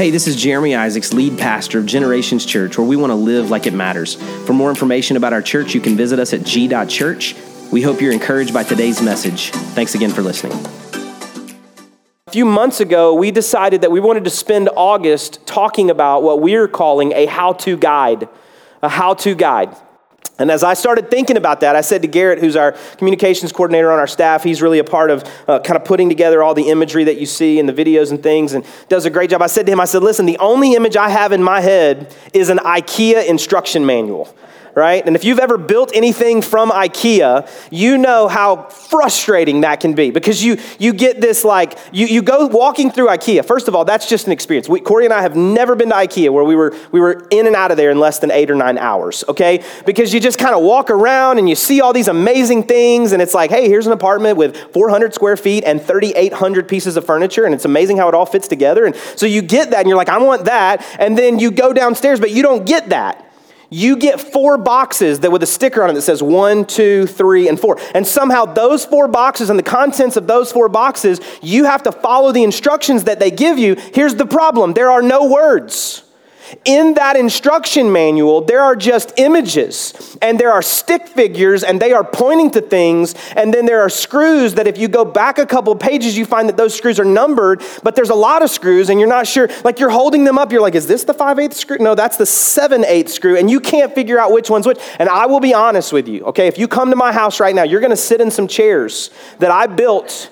Hey, this is Jeremy Isaacs, lead pastor of Generations Church, where we want to live like it matters. For more information about our church, you can visit us at g.church. We hope you're encouraged by today's message. Thanks again for listening. A few months ago, we decided that we wanted to spend August talking about what we're calling a how to guide. A how to guide. And as I started thinking about that, I said to Garrett, who's our communications coordinator on our staff, he's really a part of uh, kind of putting together all the imagery that you see in the videos and things and does a great job. I said to him, I said, listen, the only image I have in my head is an IKEA instruction manual right? And if you've ever built anything from IKEA, you know how frustrating that can be because you, you get this like, you, you go walking through IKEA. First of all, that's just an experience. We, Corey and I have never been to IKEA where we were, we were in and out of there in less than eight or nine hours, okay? Because you just kind of walk around and you see all these amazing things and it's like, hey, here's an apartment with 400 square feet and 3,800 pieces of furniture and it's amazing how it all fits together. And so you get that and you're like, I want that. And then you go downstairs, but you don't get that you get four boxes that with a sticker on it that says one, two, three, and four. And somehow those four boxes and the contents of those four boxes, you have to follow the instructions that they give you. Here's the problem there are no words. In that instruction manual, there are just images and there are stick figures and they are pointing to things. And then there are screws that if you go back a couple pages, you find that those screws are numbered, but there's a lot of screws and you're not sure. Like you're holding them up, you're like, is this the 5 8 screw? No, that's the 7 8 screw. And you can't figure out which one's which. And I will be honest with you, okay? If you come to my house right now, you're gonna sit in some chairs that I built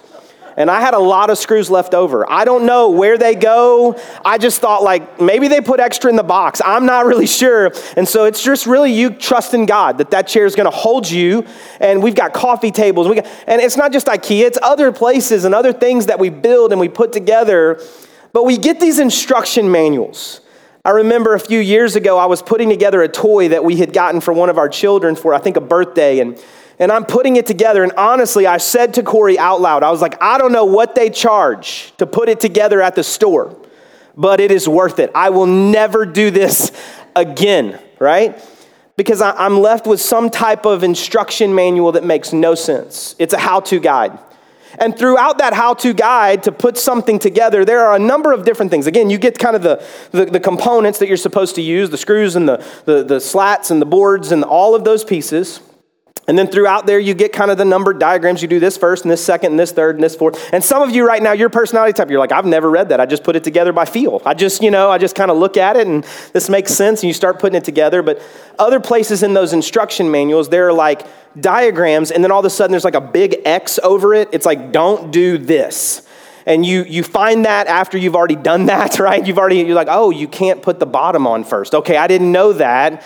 and I had a lot of screws left over. I don't know where they go. I just thought, like, maybe they put extra in the box. I'm not really sure. And so it's just really you trusting God that that chair is going to hold you. And we've got coffee tables. We got, and it's not just IKEA, it's other places and other things that we build and we put together. But we get these instruction manuals. I remember a few years ago, I was putting together a toy that we had gotten for one of our children for, I think, a birthday. And and I'm putting it together. And honestly, I said to Corey out loud, I was like, I don't know what they charge to put it together at the store, but it is worth it. I will never do this again, right? Because I'm left with some type of instruction manual that makes no sense. It's a how to guide. And throughout that how to guide to put something together, there are a number of different things. Again, you get kind of the, the, the, components that you're supposed to use the screws and the, the, the slats and the boards and all of those pieces. And then throughout there, you get kind of the numbered diagrams. You do this first, and this second, and this third, and this fourth. And some of you right now, your personality type, you're like, I've never read that. I just put it together by feel. I just, you know, I just kind of look at it, and this makes sense, and you start putting it together. But other places in those instruction manuals, there are like diagrams, and then all of a sudden there's like a big X over it. It's like, don't do this. And you, you find that after you've already done that, right? You've already, you're like, oh, you can't put the bottom on first. Okay, I didn't know that.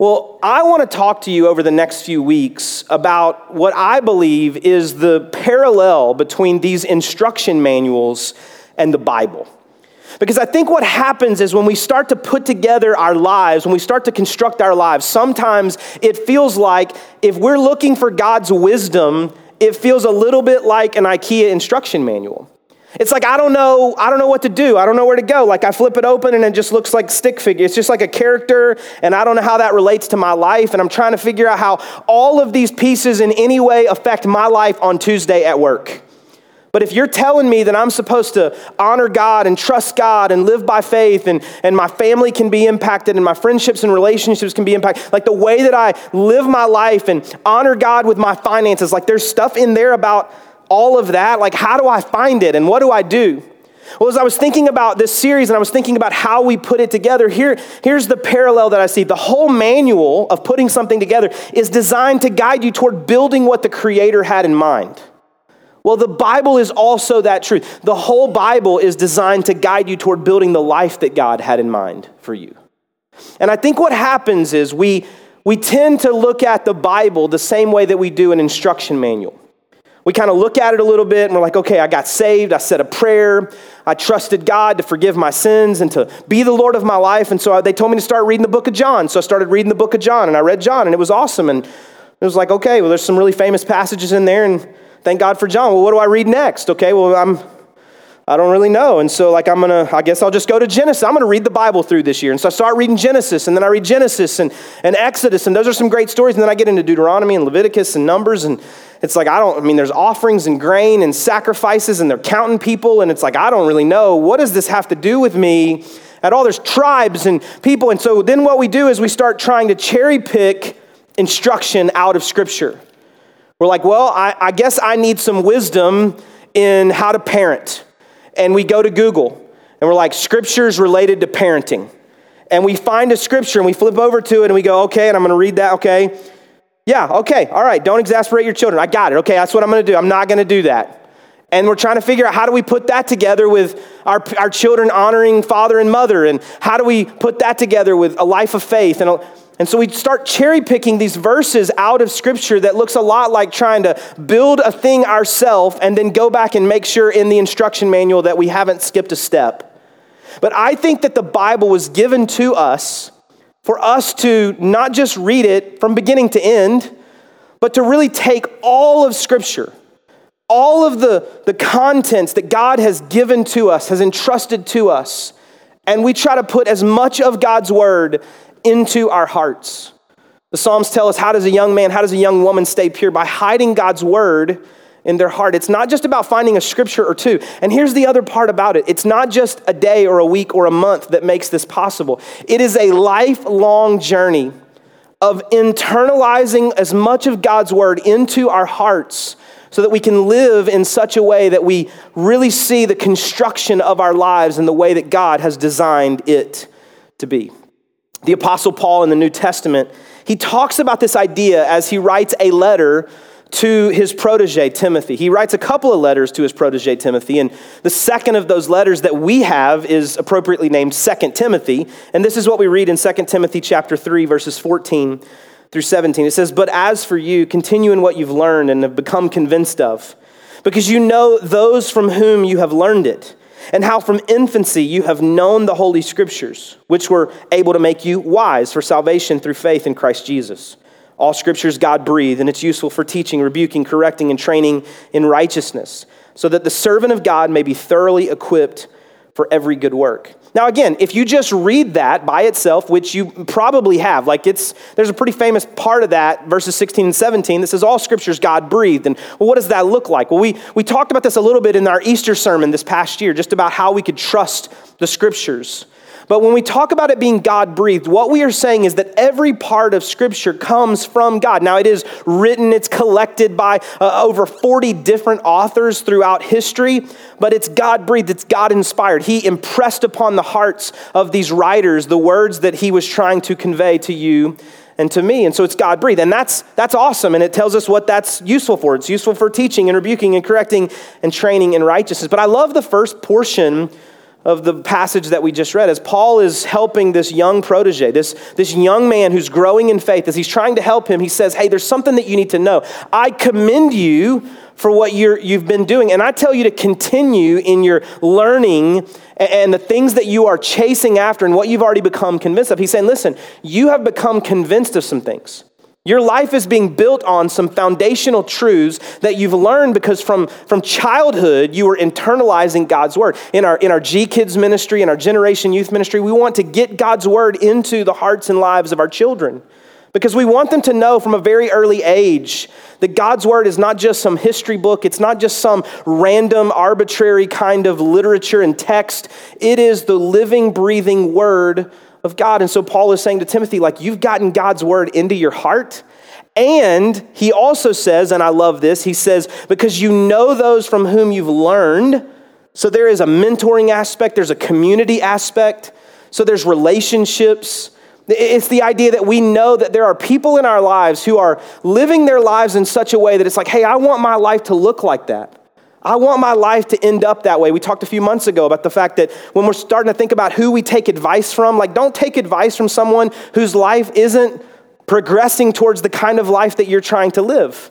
Well, I want to talk to you over the next few weeks about what I believe is the parallel between these instruction manuals and the Bible. Because I think what happens is when we start to put together our lives, when we start to construct our lives, sometimes it feels like if we're looking for God's wisdom, it feels a little bit like an IKEA instruction manual. It's like I don't know, I don't know what to do. I don't know where to go. Like I flip it open and it just looks like stick figure. It's just like a character and I don't know how that relates to my life and I'm trying to figure out how all of these pieces in any way affect my life on Tuesday at work. But if you're telling me that I'm supposed to honor God and trust God and live by faith and, and my family can be impacted and my friendships and relationships can be impacted, like the way that I live my life and honor God with my finances, like there's stuff in there about all of that, like how do I find it and what do I do? Well, as I was thinking about this series and I was thinking about how we put it together, here, here's the parallel that I see. The whole manual of putting something together is designed to guide you toward building what the Creator had in mind. Well, the Bible is also that truth. The whole Bible is designed to guide you toward building the life that God had in mind for you. And I think what happens is we, we tend to look at the Bible the same way that we do an instruction manual. We kind of look at it a little bit and we're like, okay, I got saved. I said a prayer. I trusted God to forgive my sins and to be the Lord of my life. And so uh, they told me to start reading the book of John. So I started reading the book of John and I read John and it was awesome. And it was like, okay, well, there's some really famous passages in there and thank God for John. Well, what do I read next? Okay, well, I'm. I don't really know. And so, like, I'm going to, I guess I'll just go to Genesis. I'm going to read the Bible through this year. And so I start reading Genesis, and then I read Genesis and, and Exodus, and those are some great stories. And then I get into Deuteronomy and Leviticus and Numbers. And it's like, I don't, I mean, there's offerings and grain and sacrifices, and they're counting people. And it's like, I don't really know. What does this have to do with me at all? There's tribes and people. And so then what we do is we start trying to cherry pick instruction out of Scripture. We're like, well, I, I guess I need some wisdom in how to parent and we go to Google and we're like, scriptures related to parenting. And we find a scripture and we flip over to it and we go, okay, and I'm gonna read that, okay. Yeah, okay, all right, don't exasperate your children. I got it, okay, that's what I'm gonna do. I'm not gonna do that. And we're trying to figure out how do we put that together with our, our children honoring father and mother, and how do we put that together with a life of faith. And and so we start cherry picking these verses out of scripture that looks a lot like trying to build a thing ourselves and then go back and make sure in the instruction manual that we haven't skipped a step. But I think that the Bible was given to us for us to not just read it from beginning to end, but to really take all of scripture all of the, the contents that God has given to us, has entrusted to us, and we try to put as much of God's word into our hearts. The Psalms tell us how does a young man, how does a young woman stay pure? By hiding God's word in their heart. It's not just about finding a scripture or two. And here's the other part about it it's not just a day or a week or a month that makes this possible, it is a lifelong journey of internalizing as much of God's word into our hearts so that we can live in such a way that we really see the construction of our lives in the way that God has designed it to be. The Apostle Paul in the New Testament, he talks about this idea as he writes a letter to his protege, Timothy. He writes a couple of letters to his protege, Timothy, and the second of those letters that we have is appropriately named Second Timothy. And this is what we read in Second Timothy chapter 3, verses 14 through 17. It says, But as for you, continue in what you've learned and have become convinced of, because you know those from whom you have learned it, and how from infancy you have known the Holy Scriptures, which were able to make you wise for salvation through faith in Christ Jesus. All scriptures God breathed, and it's useful for teaching, rebuking, correcting, and training in righteousness, so that the servant of God may be thoroughly equipped for every good work. Now, again, if you just read that by itself, which you probably have, like it's, there's a pretty famous part of that, verses 16 and 17, that says all scriptures God breathed. And well, what does that look like? Well, we, we talked about this a little bit in our Easter sermon this past year, just about how we could trust the scriptures. But when we talk about it being God breathed, what we are saying is that every part of Scripture comes from God. Now, it is written, it's collected by uh, over 40 different authors throughout history, but it's God breathed, it's God inspired. He impressed upon the hearts of these writers the words that He was trying to convey to you and to me. And so it's God breathed. And that's, that's awesome. And it tells us what that's useful for. It's useful for teaching and rebuking and correcting and training in righteousness. But I love the first portion of the passage that we just read as Paul is helping this young protege, this, this young man who's growing in faith, as he's trying to help him, he says, Hey, there's something that you need to know. I commend you for what you're, you've been doing, and I tell you to continue in your learning and the things that you are chasing after and what you've already become convinced of. He's saying, Listen, you have become convinced of some things. Your life is being built on some foundational truths that you've learned because from, from childhood you were internalizing God's word. In our, in our G Kids ministry, in our Generation Youth ministry, we want to get God's word into the hearts and lives of our children because we want them to know from a very early age that God's word is not just some history book, it's not just some random, arbitrary kind of literature and text. It is the living, breathing word of God. And so Paul is saying to Timothy, like, you've gotten God's word into your heart. And he also says, and I love this, he says, because you know those from whom you've learned. So there is a mentoring aspect, there's a community aspect, so there's relationships. It's the idea that we know that there are people in our lives who are living their lives in such a way that it's like, hey, I want my life to look like that. I want my life to end up that way. We talked a few months ago about the fact that when we're starting to think about who we take advice from, like don't take advice from someone whose life isn't progressing towards the kind of life that you're trying to live.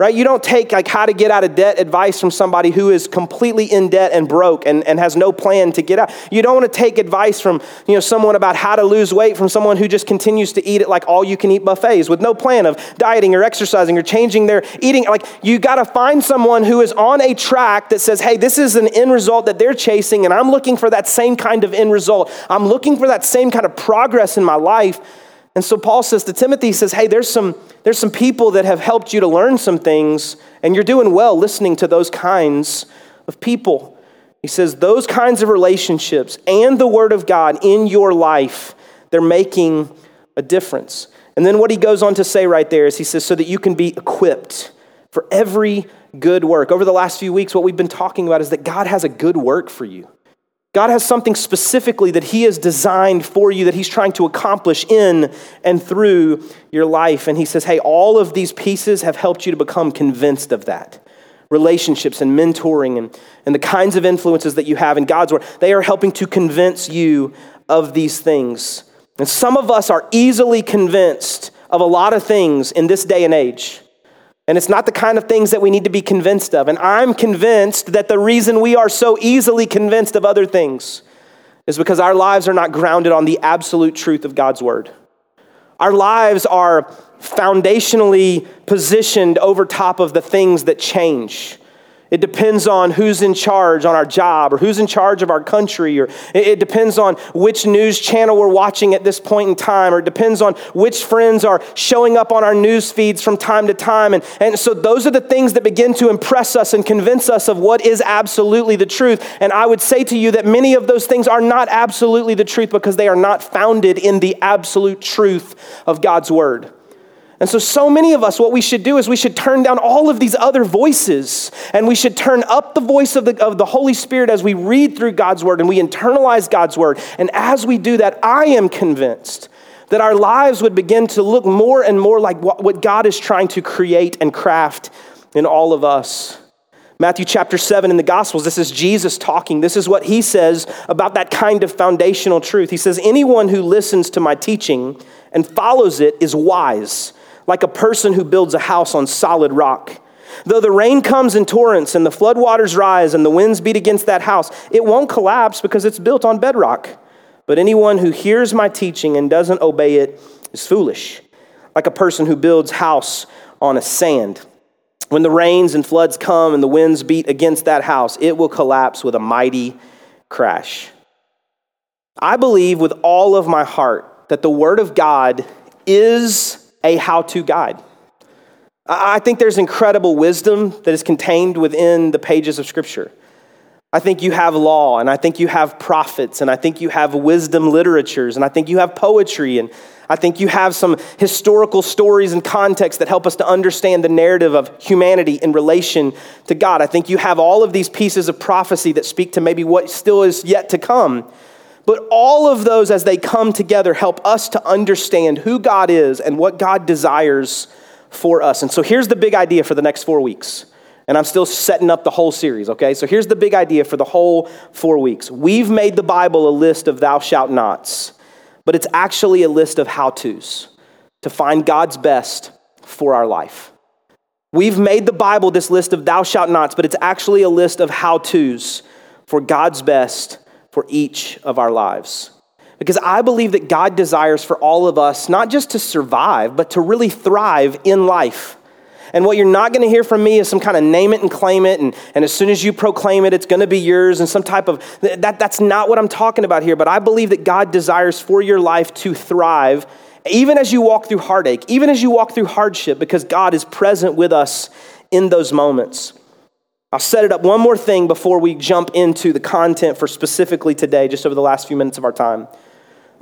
Right? You don't take like how to get out of debt advice from somebody who is completely in debt and broke and, and has no plan to get out. You don't want to take advice from, you know, someone about how to lose weight from someone who just continues to eat at like all you can eat buffets with no plan of dieting or exercising or changing their eating. Like you got to find someone who is on a track that says, hey, this is an end result that they're chasing and I'm looking for that same kind of end result. I'm looking for that same kind of progress in my life. And so Paul says to Timothy, he says, hey, there's some, there's some people that have helped you to learn some things, and you're doing well listening to those kinds of people. He says, those kinds of relationships and the Word of God in your life, they're making a difference. And then what he goes on to say right there is he says, so that you can be equipped for every good work. Over the last few weeks, what we've been talking about is that God has a good work for you. God has something specifically that He has designed for you that He's trying to accomplish in and through your life. And He says, hey, all of these pieces have helped you to become convinced of that. Relationships and mentoring and, and the kinds of influences that you have in God's Word, they are helping to convince you of these things. And some of us are easily convinced of a lot of things in this day and age. And it's not the kind of things that we need to be convinced of. And I'm convinced that the reason we are so easily convinced of other things is because our lives are not grounded on the absolute truth of God's word. Our lives are foundationally positioned over top of the things that change. It depends on who's in charge on our job or who's in charge of our country, or it depends on which news channel we're watching at this point in time, or it depends on which friends are showing up on our news feeds from time to time. And, and so those are the things that begin to impress us and convince us of what is absolutely the truth. And I would say to you that many of those things are not absolutely the truth because they are not founded in the absolute truth of God's word. And so, so many of us, what we should do is we should turn down all of these other voices and we should turn up the voice of the, of the Holy Spirit as we read through God's word and we internalize God's word. And as we do that, I am convinced that our lives would begin to look more and more like what, what God is trying to create and craft in all of us. Matthew chapter 7 in the Gospels, this is Jesus talking. This is what he says about that kind of foundational truth. He says, Anyone who listens to my teaching and follows it is wise like a person who builds a house on solid rock. Though the rain comes in torrents and the floodwaters rise and the winds beat against that house, it won't collapse because it's built on bedrock. But anyone who hears my teaching and doesn't obey it is foolish, like a person who builds house on a sand. When the rains and floods come and the winds beat against that house, it will collapse with a mighty crash. I believe with all of my heart that the Word of God is a how to guide. I think there's incredible wisdom that is contained within the pages of Scripture. I think you have law, and I think you have prophets, and I think you have wisdom literatures, and I think you have poetry, and I think you have some historical stories and context that help us to understand the narrative of humanity in relation to God. I think you have all of these pieces of prophecy that speak to maybe what still is yet to come. But all of those, as they come together, help us to understand who God is and what God desires for us. And so here's the big idea for the next four weeks. And I'm still setting up the whole series, okay? So here's the big idea for the whole four weeks. We've made the Bible a list of thou shalt nots, but it's actually a list of how to's to find God's best for our life. We've made the Bible this list of thou shalt nots, but it's actually a list of how to's for God's best for each of our lives. Because I believe that God desires for all of us not just to survive, but to really thrive in life. And what you're not going to hear from me is some kind of name it and claim it, and, and as soon as you proclaim it, it's going to be yours, and some type of that, that's not what I'm talking about here. But I believe that God desires for your life to thrive, even as you walk through heartache, even as you walk through hardship, because God is present with us in those moments. I'll set it up one more thing before we jump into the content for specifically today, just over the last few minutes of our time.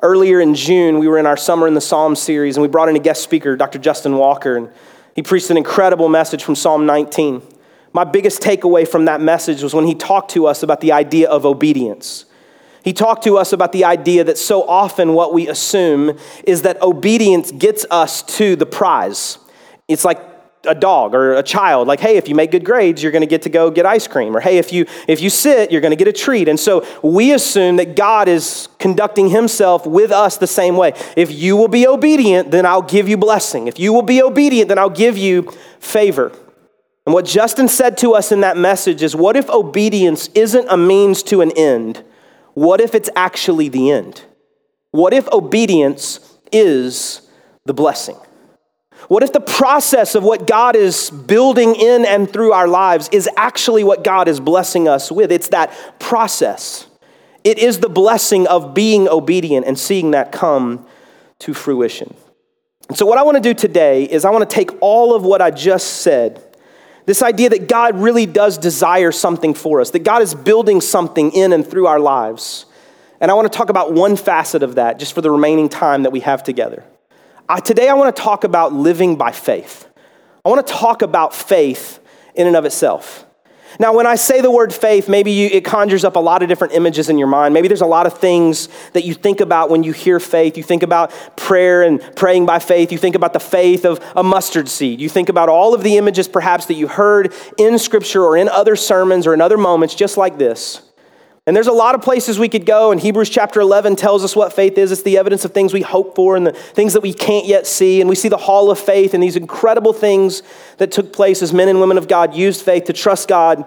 Earlier in June, we were in our Summer in the Psalm series, and we brought in a guest speaker, Dr. Justin Walker, and he preached an incredible message from Psalm 19. My biggest takeaway from that message was when he talked to us about the idea of obedience. He talked to us about the idea that so often what we assume is that obedience gets us to the prize. It's like a dog or a child like hey if you make good grades you're going to get to go get ice cream or hey if you if you sit you're going to get a treat and so we assume that god is conducting himself with us the same way if you will be obedient then i'll give you blessing if you will be obedient then i'll give you favor And what Justin said to us in that message is what if obedience isn't a means to an end? What if it's actually the end? What if obedience is the blessing? What if the process of what God is building in and through our lives is actually what God is blessing us with? It's that process. It is the blessing of being obedient and seeing that come to fruition. And so, what I want to do today is I want to take all of what I just said this idea that God really does desire something for us, that God is building something in and through our lives. And I want to talk about one facet of that just for the remaining time that we have together. Uh, today, I want to talk about living by faith. I want to talk about faith in and of itself. Now, when I say the word faith, maybe you, it conjures up a lot of different images in your mind. Maybe there's a lot of things that you think about when you hear faith. You think about prayer and praying by faith. You think about the faith of a mustard seed. You think about all of the images perhaps that you heard in Scripture or in other sermons or in other moments just like this. And there's a lot of places we could go, and Hebrews chapter 11 tells us what faith is. It's the evidence of things we hope for and the things that we can't yet see. And we see the hall of faith and these incredible things that took place as men and women of God used faith to trust God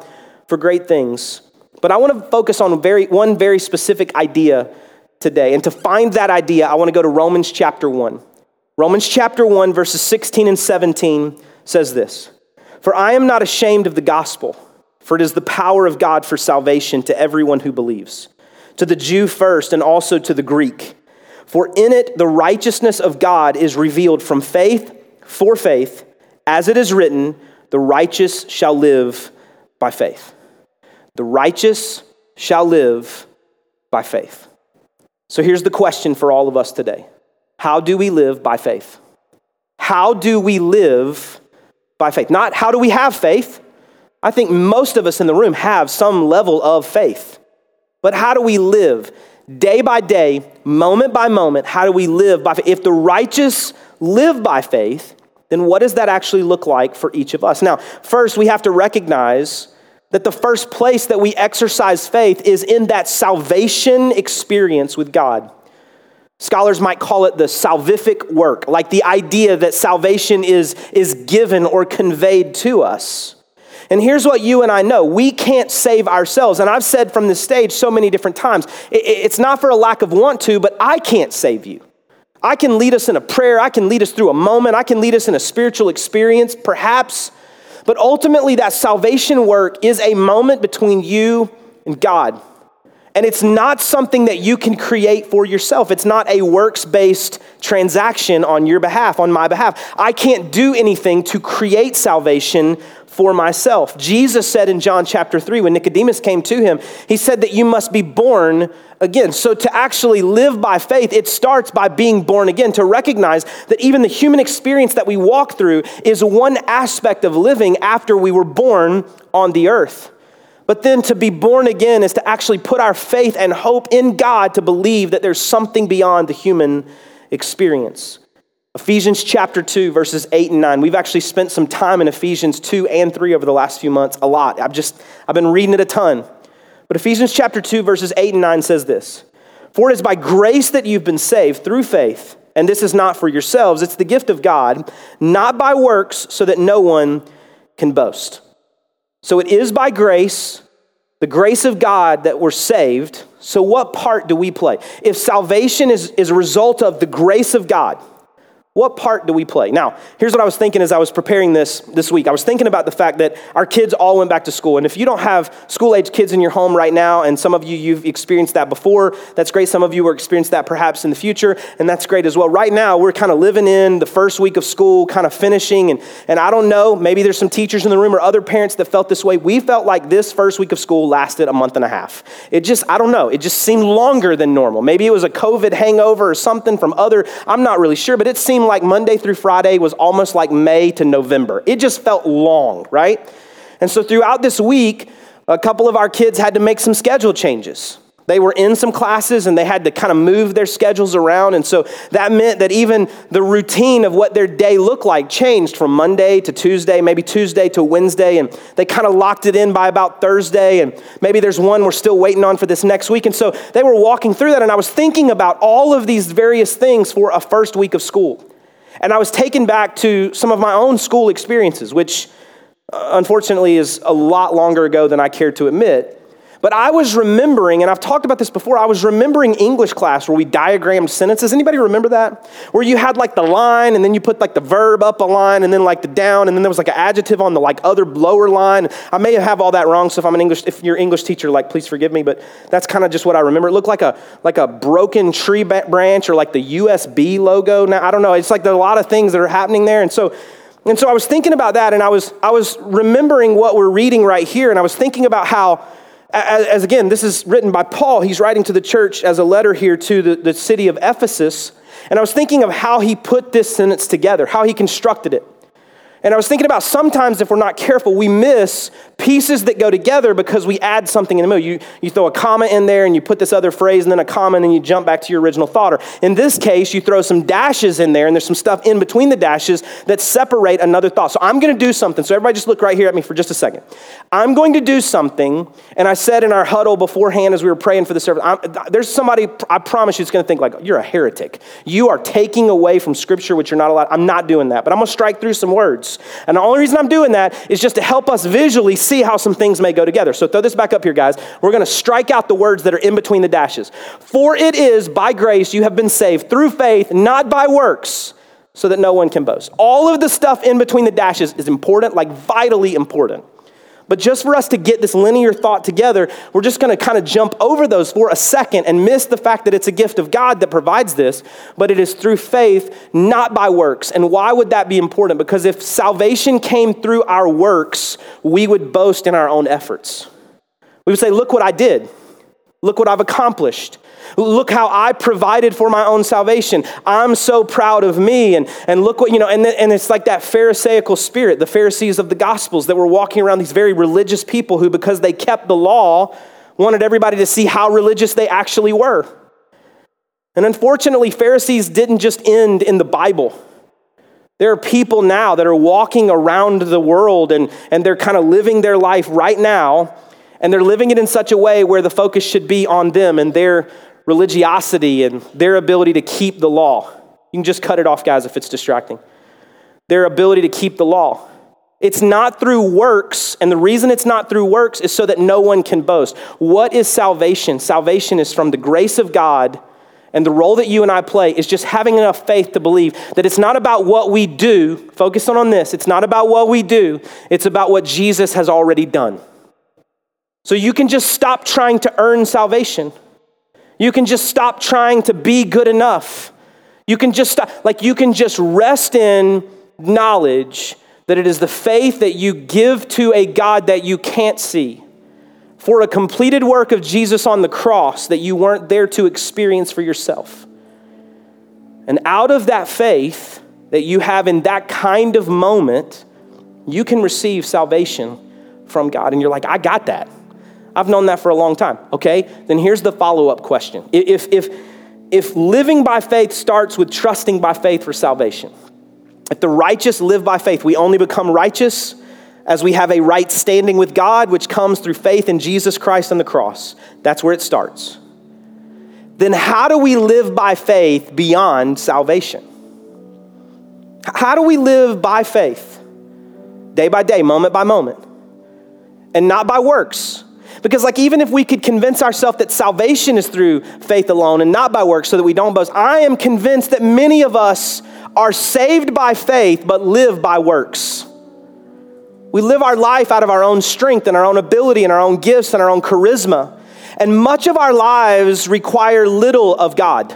for great things. But I want to focus on very, one very specific idea today. And to find that idea, I want to go to Romans chapter 1. Romans chapter 1, verses 16 and 17 says this For I am not ashamed of the gospel for it is the power of God for salvation to everyone who believes, to the Jew first and also to the Greek. For in it the righteousness of God is revealed from faith for faith, as it is written, the righteous shall live by faith. The righteous shall live by faith. So here's the question for all of us today How do we live by faith? How do we live by faith? Not how do we have faith? I think most of us in the room have some level of faith. But how do we live day by day, moment by moment? How do we live by faith? If the righteous live by faith, then what does that actually look like for each of us? Now, first, we have to recognize that the first place that we exercise faith is in that salvation experience with God. Scholars might call it the salvific work, like the idea that salvation is, is given or conveyed to us. And here's what you and I know we can't save ourselves. And I've said from this stage so many different times it's not for a lack of want to, but I can't save you. I can lead us in a prayer, I can lead us through a moment, I can lead us in a spiritual experience, perhaps. But ultimately, that salvation work is a moment between you and God. And it's not something that you can create for yourself. It's not a works based transaction on your behalf, on my behalf. I can't do anything to create salvation for myself. Jesus said in John chapter 3, when Nicodemus came to him, he said that you must be born again. So to actually live by faith, it starts by being born again, to recognize that even the human experience that we walk through is one aspect of living after we were born on the earth. But then to be born again is to actually put our faith and hope in God to believe that there's something beyond the human experience. Ephesians chapter 2, verses 8 and 9. We've actually spent some time in Ephesians 2 and 3 over the last few months, a lot. I've just, I've been reading it a ton. But Ephesians chapter 2, verses 8 and 9 says this For it is by grace that you've been saved through faith, and this is not for yourselves, it's the gift of God, not by works, so that no one can boast. So it is by grace, the grace of God, that we're saved. So, what part do we play? If salvation is, is a result of the grace of God, what part do we play? Now, here's what I was thinking as I was preparing this this week. I was thinking about the fact that our kids all went back to school. And if you don't have school age kids in your home right now, and some of you, you've experienced that before, that's great. Some of you will experience that perhaps in the future, and that's great as well. Right now, we're kind of living in the first week of school, kind of finishing. And, and I don't know, maybe there's some teachers in the room or other parents that felt this way. We felt like this first week of school lasted a month and a half. It just, I don't know, it just seemed longer than normal. Maybe it was a COVID hangover or something from other, I'm not really sure, but it seemed seemed like Monday through Friday was almost like May to November. It just felt long, right? And so throughout this week, a couple of our kids had to make some schedule changes. They were in some classes and they had to kind of move their schedules around. And so that meant that even the routine of what their day looked like changed from Monday to Tuesday, maybe Tuesday to Wednesday. And they kind of locked it in by about Thursday. And maybe there's one we're still waiting on for this next week. And so they were walking through that. And I was thinking about all of these various things for a first week of school. And I was taken back to some of my own school experiences, which uh, unfortunately, is a lot longer ago than I care to admit. But I was remembering, and I've talked about this before, I was remembering English class where we diagrammed sentences. Anybody remember that? Where you had like the line and then you put like the verb up a line and then like the down and then there was like an adjective on the like other lower line. I may have all that wrong, so if I'm an English, if you're English teacher, like please forgive me, but that's kind of just what I remember. It looked like a like a broken tree branch or like the USB logo. Now I don't know. It's like there are a lot of things that are happening there. And so and so I was thinking about that and I was I was remembering what we're reading right here and I was thinking about how as, as, again, this is written by Paul. He's writing to the church as a letter here to the, the city of Ephesus. And I was thinking of how he put this sentence together, how he constructed it. And I was thinking about sometimes if we're not careful, we miss pieces that go together because we add something in the middle. You, you throw a comma in there and you put this other phrase and then a comma and then you jump back to your original thought. Or in this case, you throw some dashes in there and there's some stuff in between the dashes that separate another thought. So I'm going to do something. So everybody just look right here at me for just a second. I'm going to do something. And I said in our huddle beforehand as we were praying for the service, I'm, there's somebody, I promise you, is going to think like, you're a heretic. You are taking away from scripture, which you're not allowed. I'm not doing that. But I'm going to strike through some words. And the only reason I'm doing that is just to help us visually see how some things may go together. So throw this back up here, guys. We're going to strike out the words that are in between the dashes. For it is by grace you have been saved through faith, not by works, so that no one can boast. All of the stuff in between the dashes is important, like vitally important. But just for us to get this linear thought together, we're just going to kind of jump over those for a second and miss the fact that it's a gift of God that provides this, but it is through faith, not by works. And why would that be important? Because if salvation came through our works, we would boast in our own efforts. We would say, Look what I did. Look what I've accomplished. Look how I provided for my own salvation. I'm so proud of me. And, and look what, you know, and, and it's like that Pharisaical spirit, the Pharisees of the Gospels that were walking around these very religious people who, because they kept the law, wanted everybody to see how religious they actually were. And unfortunately, Pharisees didn't just end in the Bible. There are people now that are walking around the world and, and they're kind of living their life right now, and they're living it in such a way where the focus should be on them and their religiosity and their ability to keep the law. You can just cut it off, guys, if it's distracting. Their ability to keep the law. It's not through works, and the reason it's not through works is so that no one can boast. What is salvation? Salvation is from the grace of God, and the role that you and I play is just having enough faith to believe that it's not about what we do. Focus on this. It's not about what we do, it's about what Jesus has already done. So you can just stop trying to earn salvation. You can just stop trying to be good enough. You can just stop, like, you can just rest in knowledge that it is the faith that you give to a God that you can't see for a completed work of Jesus on the cross that you weren't there to experience for yourself. And out of that faith that you have in that kind of moment, you can receive salvation from God. And you're like, I got that. I've known that for a long time. Okay, then here's the follow up question. If, if, if living by faith starts with trusting by faith for salvation, if the righteous live by faith, we only become righteous as we have a right standing with God, which comes through faith in Jesus Christ on the cross. That's where it starts. Then, how do we live by faith beyond salvation? How do we live by faith? Day by day, moment by moment, and not by works because, like, even if we could convince ourselves that salvation is through faith alone and not by works so that we don't boast, I am convinced that many of us are saved by faith but live by works. We live our life out of our own strength and our own ability and our own gifts and our own charisma. And much of our lives require little of God.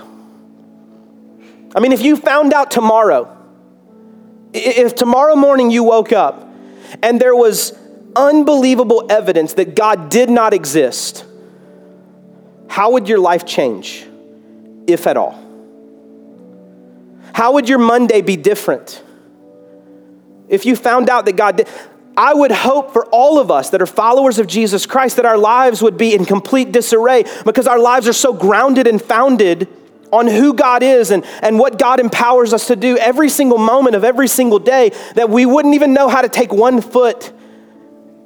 I mean, if you found out tomorrow, if tomorrow morning you woke up and there was unbelievable evidence that God did not exist, how would your life change, if at all? How would your Monday be different if you found out that God did? I would hope for all of us that are followers of Jesus Christ that our lives would be in complete disarray because our lives are so grounded and founded on who God is and, and what God empowers us to do every single moment of every single day that we wouldn't even know how to take one foot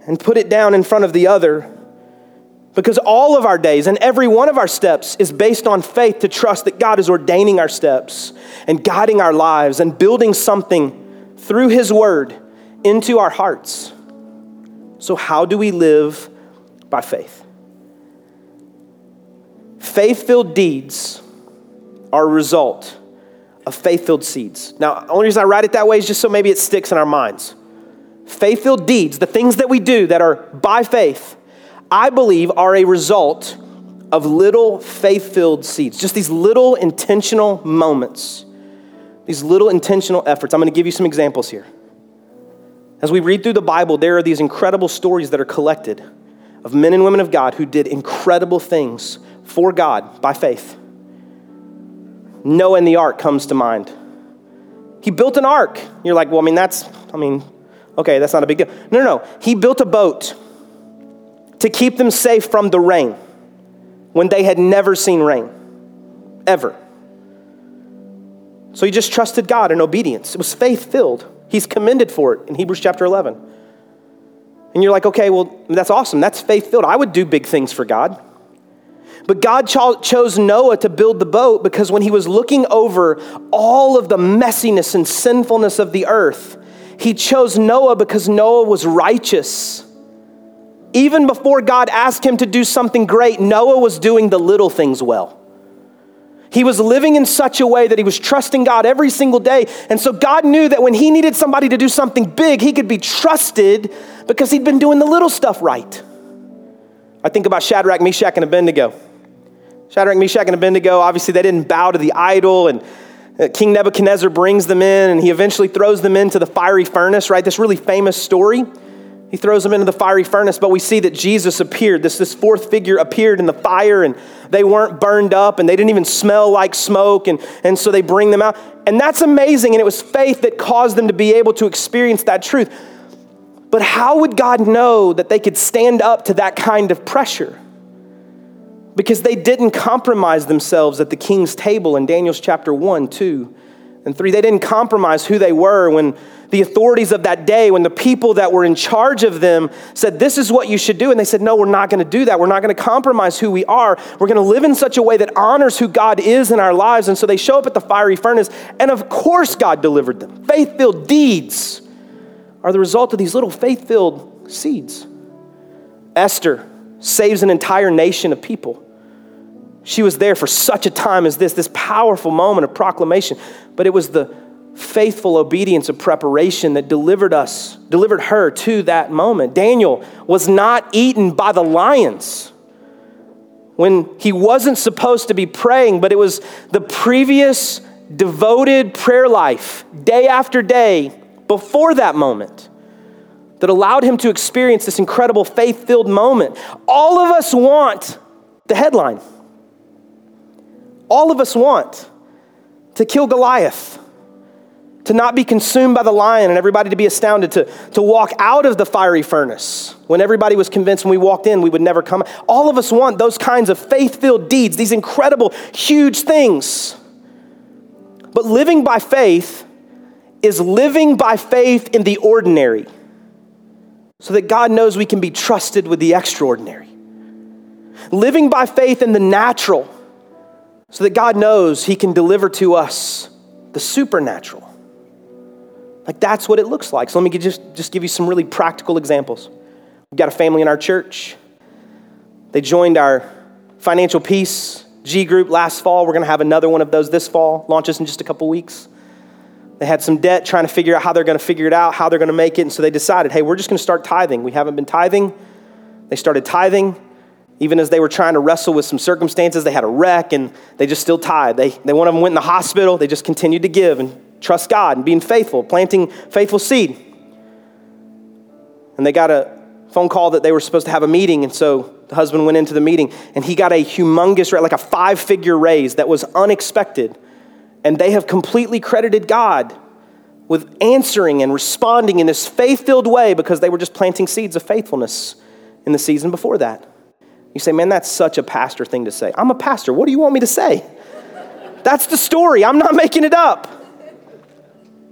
and put it down in front of the other. Because all of our days and every one of our steps is based on faith to trust that God is ordaining our steps and guiding our lives and building something through His Word into our hearts. So, how do we live by faith? Faith filled deeds are a result of faith filled seeds. Now, the only reason I write it that way is just so maybe it sticks in our minds. Faith filled deeds, the things that we do that are by faith, I believe are a result of little faith filled seeds, just these little intentional moments, these little intentional efforts. I'm going to give you some examples here. As we read through the Bible, there are these incredible stories that are collected of men and women of God who did incredible things for God by faith. Noah and the ark comes to mind. He built an ark. You're like, well, I mean, that's, I mean, okay, that's not a big deal. No, no, no. He built a boat to keep them safe from the rain when they had never seen rain, ever. So he just trusted God in obedience. It was faith filled. He's commended for it in Hebrews chapter 11. And you're like, okay, well, that's awesome. That's faith filled. I would do big things for God. But God cho- chose Noah to build the boat because when he was looking over all of the messiness and sinfulness of the earth, he chose Noah because Noah was righteous. Even before God asked him to do something great, Noah was doing the little things well. He was living in such a way that he was trusting God every single day. And so God knew that when he needed somebody to do something big, he could be trusted because he'd been doing the little stuff right. I think about Shadrach, Meshach, and Abednego. Shadrach, Meshach, and Abednego, obviously, they didn't bow to the idol, and Uh, King Nebuchadnezzar brings them in, and he eventually throws them into the fiery furnace, right? This really famous story. He throws them into the fiery furnace, but we see that Jesus appeared. This, this fourth figure appeared in the fire, and they weren't burned up, and they didn't even smell like smoke, and, and so they bring them out. And that's amazing, and it was faith that caused them to be able to experience that truth. But how would God know that they could stand up to that kind of pressure? Because they didn't compromise themselves at the king's table in Daniel's chapter 1, 2, and 3. They didn't compromise who they were when the authorities of that day, when the people that were in charge of them said, This is what you should do. And they said, No, we're not going to do that. We're not going to compromise who we are. We're going to live in such a way that honors who God is in our lives. And so they show up at the fiery furnace. And of course, God delivered them. Faith filled deeds are the result of these little faith filled seeds. Esther saves an entire nation of people. She was there for such a time as this, this powerful moment of proclamation. But it was the faithful obedience of preparation that delivered us, delivered her to that moment. Daniel was not eaten by the lions when he wasn't supposed to be praying, but it was the previous devoted prayer life, day after day, before that moment that allowed him to experience this incredible faith filled moment. All of us want the headline. All of us want to kill Goliath, to not be consumed by the lion and everybody to be astounded, to, to walk out of the fiery furnace when everybody was convinced when we walked in we would never come. All of us want those kinds of faith filled deeds, these incredible, huge things. But living by faith is living by faith in the ordinary so that God knows we can be trusted with the extraordinary. Living by faith in the natural, so that God knows He can deliver to us the supernatural. Like that's what it looks like. So let me just, just give you some really practical examples. We've got a family in our church. They joined our financial peace G group last fall. We're going to have another one of those this fall, launches in just a couple weeks. They had some debt trying to figure out how they're going to figure it out, how they're going to make it. And so they decided, hey, we're just going to start tithing. We haven't been tithing. They started tithing. Even as they were trying to wrestle with some circumstances, they had a wreck and they just still tied. They, they, one of them went in the hospital. They just continued to give and trust God and being faithful, planting faithful seed. And they got a phone call that they were supposed to have a meeting. And so the husband went into the meeting and he got a humongous, like a five figure raise that was unexpected and they have completely credited God with answering and responding in this faith filled way because they were just planting seeds of faithfulness in the season before that. You say, man, that's such a pastor thing to say. I'm a pastor. What do you want me to say? That's the story. I'm not making it up.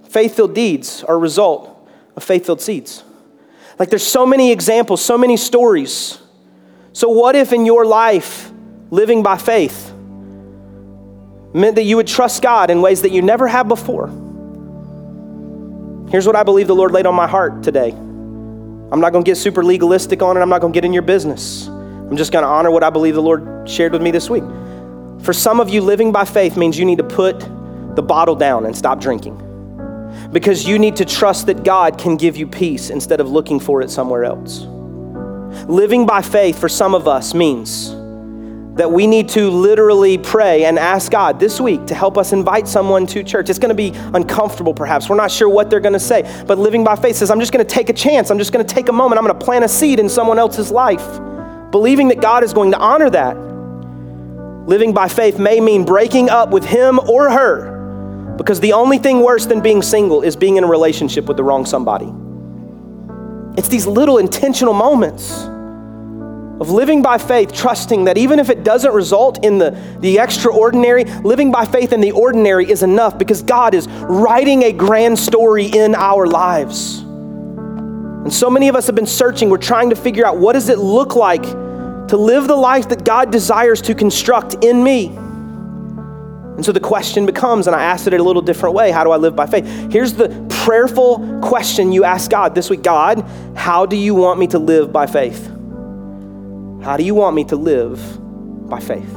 Faith filled deeds are a result of faith filled seeds. Like there's so many examples, so many stories. So, what if in your life, living by faith, meant that you would trust God in ways that you never have before. Here's what I believe the Lord laid on my heart today I'm not going to get super legalistic on it. I'm not going to get in your business. I'm just going to honor what I believe the Lord shared with me this week. For some of you, living by faith means you need to put the bottle down and stop drinking. Because you need to trust that God can give you peace instead of looking for it somewhere else. Living by faith for some of us means that we need to literally pray and ask God this week to help us invite someone to church. It's going to be uncomfortable, perhaps. We're not sure what they're going to say. But living by faith says, I'm just going to take a chance. I'm just going to take a moment. I'm going to plant a seed in someone else's life, believing that God is going to honor that. Living by faith may mean breaking up with him or her because the only thing worse than being single is being in a relationship with the wrong somebody. It's these little intentional moments of living by faith, trusting that even if it doesn't result in the, the extraordinary, living by faith in the ordinary is enough because God is writing a grand story in our lives. And so many of us have been searching, we're trying to figure out what does it look like to live the life that God desires to construct in me. And so the question becomes, and I asked it a little different way how do I live by faith? Here's the prayerful question you ask God this week God, how do you want me to live by faith? How do you want me to live by faith?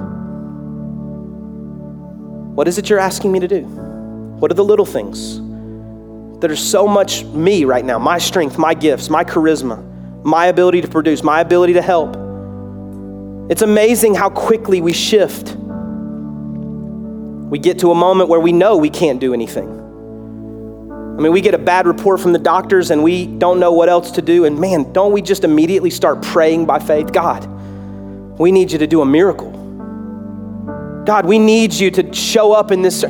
What is it you're asking me to do? What are the little things that are so much me right now? My strength, my gifts, my charisma, my ability to produce, my ability to help. It's amazing how quickly we shift. We get to a moment where we know we can't do anything. I mean, we get a bad report from the doctors and we don't know what else to do. And man, don't we just immediately start praying by faith? God, we need you to do a miracle. God, we need you to show up in this.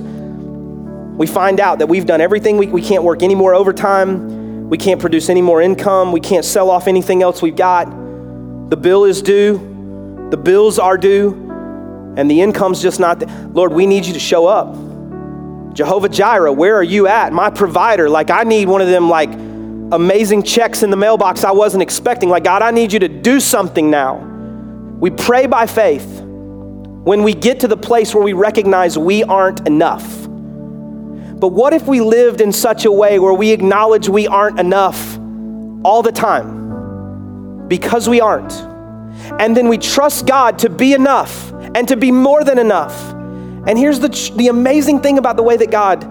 We find out that we've done everything. We, we can't work any more overtime. We can't produce any more income. We can't sell off anything else we've got. The bill is due. The bills are due. And the income's just not there. Lord, we need you to show up. Jehovah Jireh, where are you at? My provider. Like, I need one of them, like, amazing checks in the mailbox I wasn't expecting. Like, God, I need you to do something now. We pray by faith when we get to the place where we recognize we aren't enough. But what if we lived in such a way where we acknowledge we aren't enough all the time because we aren't? And then we trust God to be enough and to be more than enough. And here's the, the amazing thing about the way that God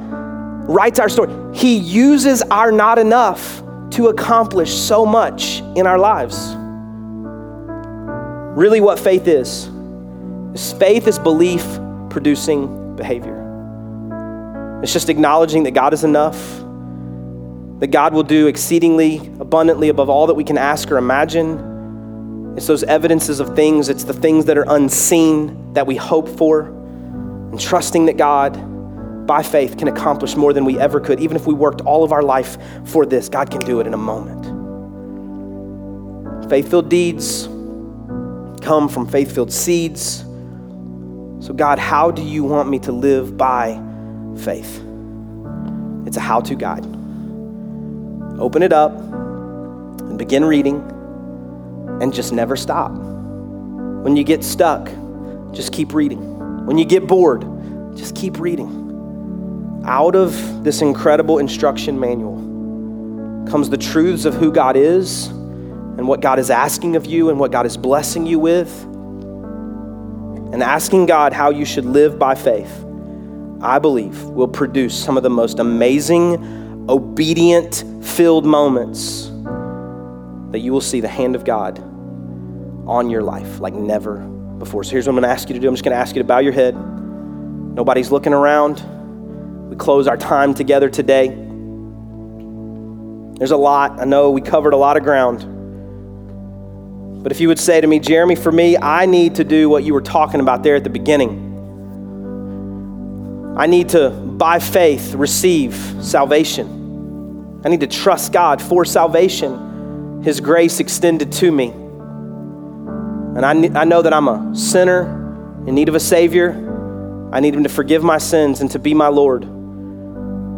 writes our story He uses our not enough to accomplish so much in our lives. Really, what faith is, is faith is belief producing behavior. It's just acknowledging that God is enough, that God will do exceedingly abundantly above all that we can ask or imagine. It's those evidences of things, it's the things that are unseen that we hope for, and trusting that God, by faith, can accomplish more than we ever could. Even if we worked all of our life for this, God can do it in a moment. Faith filled deeds come from faith filled seeds. So, God, how do you want me to live by faith? It's a how to guide. Open it up and begin reading and just never stop. When you get stuck, just keep reading. When you get bored, just keep reading. Out of this incredible instruction manual comes the truths of who God is and what God is asking of you and what God is blessing you with, and asking God how you should live by faith, I believe will produce some of the most amazing, obedient filled moments that you will see the hand of God on your life like never before. So here's what I'm going to ask you to do I'm just going to ask you to bow your head. Nobody's looking around. We close our time together today. There's a lot. I know we covered a lot of ground. But if you would say to me, Jeremy, for me, I need to do what you were talking about there at the beginning. I need to, by faith, receive salvation. I need to trust God for salvation, His grace extended to me. And I, I know that I'm a sinner in need of a Savior. I need Him to forgive my sins and to be my Lord.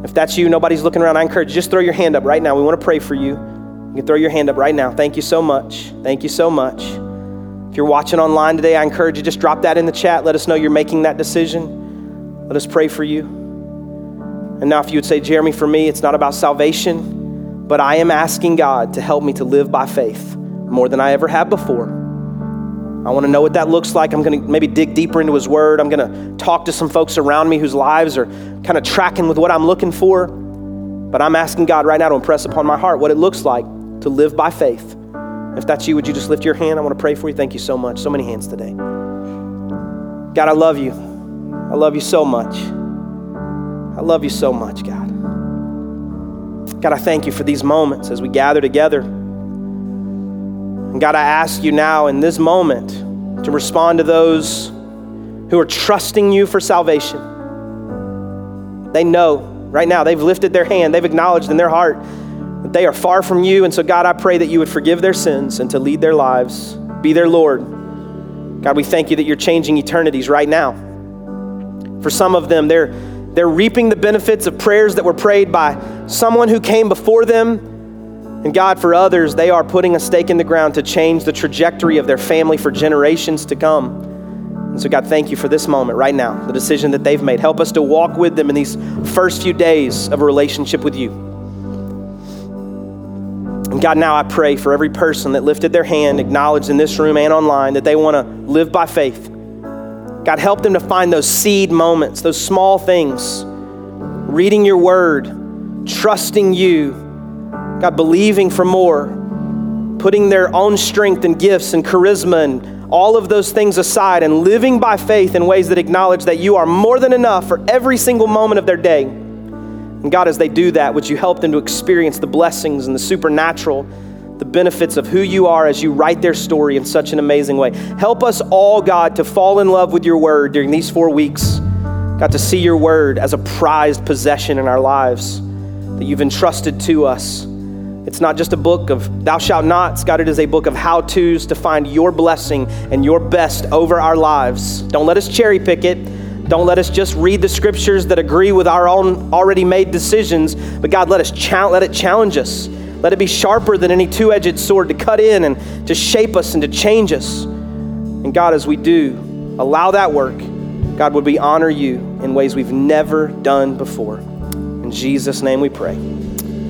If that's you, nobody's looking around, I encourage you, just throw your hand up right now. We want to pray for you. You can throw your hand up right now. Thank you so much. Thank you so much. If you're watching online today, I encourage you just drop that in the chat. Let us know you're making that decision. Let us pray for you. And now, if you would say, Jeremy, for me, it's not about salvation, but I am asking God to help me to live by faith more than I ever have before. I want to know what that looks like. I'm going to maybe dig deeper into His Word. I'm going to talk to some folks around me whose lives are kind of tracking with what I'm looking for. But I'm asking God right now to impress upon my heart what it looks like to live by faith. If that's you, would you just lift your hand? I want to pray for you. Thank you so much. So many hands today. God, I love you. I love you so much. I love you so much, God. God, I thank you for these moments as we gather together. And God, I ask you now in this moment to respond to those who are trusting you for salvation. They know right now, they've lifted their hand, they've acknowledged in their heart that they are far from you. And so, God, I pray that you would forgive their sins and to lead their lives, be their Lord. God, we thank you that you're changing eternities right now. For some of them, they're they're reaping the benefits of prayers that were prayed by someone who came before them. And God, for others, they are putting a stake in the ground to change the trajectory of their family for generations to come. And so, God, thank you for this moment right now, the decision that they've made. Help us to walk with them in these first few days of a relationship with you. And God, now I pray for every person that lifted their hand, acknowledged in this room and online, that they want to live by faith. God, help them to find those seed moments, those small things. Reading your word, trusting you, God, believing for more, putting their own strength and gifts and charisma and all of those things aside and living by faith in ways that acknowledge that you are more than enough for every single moment of their day. And God, as they do that, would you help them to experience the blessings and the supernatural the benefits of who you are as you write their story in such an amazing way. Help us all, God, to fall in love with your word during these four weeks. God, to see your word as a prized possession in our lives that you've entrusted to us. It's not just a book of thou shalt nots. God, it is a book of how to's to find your blessing and your best over our lives. Don't let us cherry pick it. Don't let us just read the scriptures that agree with our own already made decisions. But God, let us let it challenge us. Let it be sharper than any two edged sword to cut in and to shape us and to change us. And God, as we do, allow that work. God, would we honor you in ways we've never done before. In Jesus' name we pray.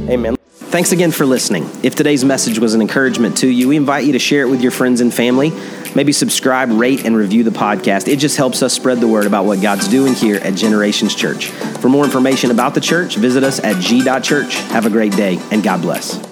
Amen. Thanks again for listening. If today's message was an encouragement to you, we invite you to share it with your friends and family. Maybe subscribe, rate, and review the podcast. It just helps us spread the word about what God's doing here at Generations Church. For more information about the church, visit us at g.church. Have a great day, and God bless.